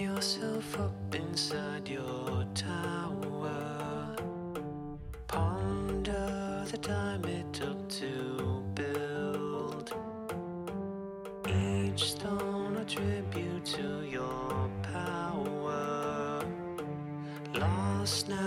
yourself up inside your tower. Ponder the time it took to build. Each stone a tribute to your power. Lost now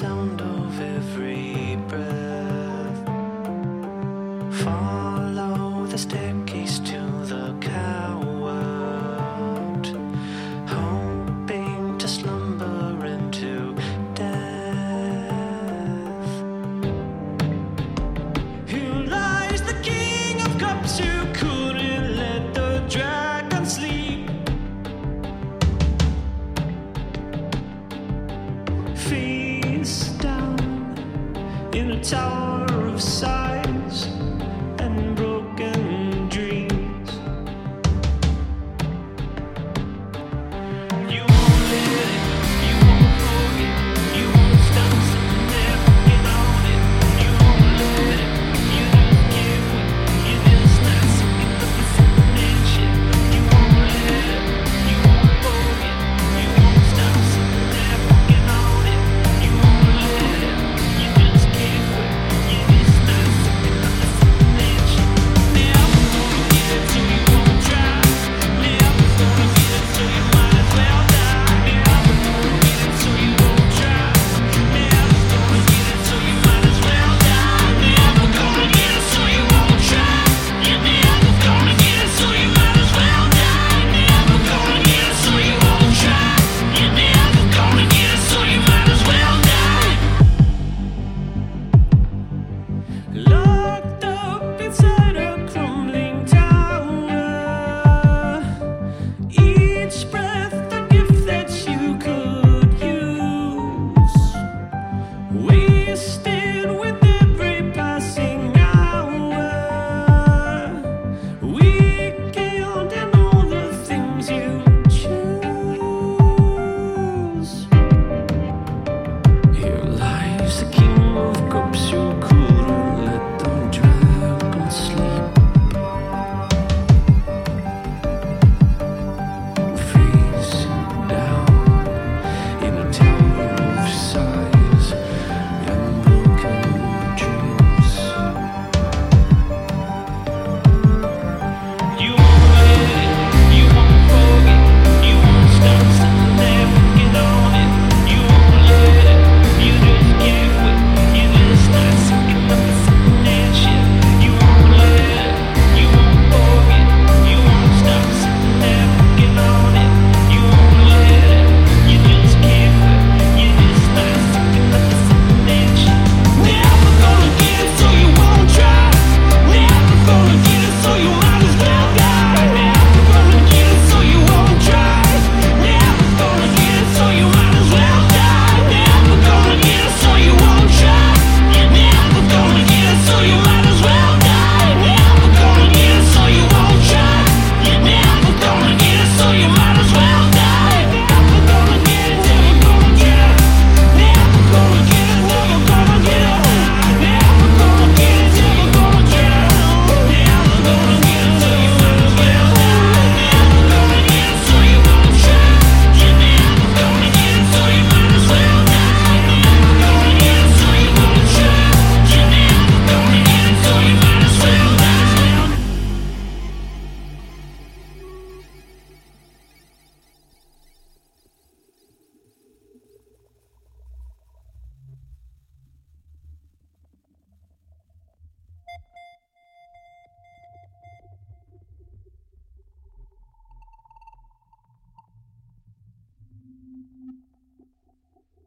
sound of every breath. Follow the step. tower of sight.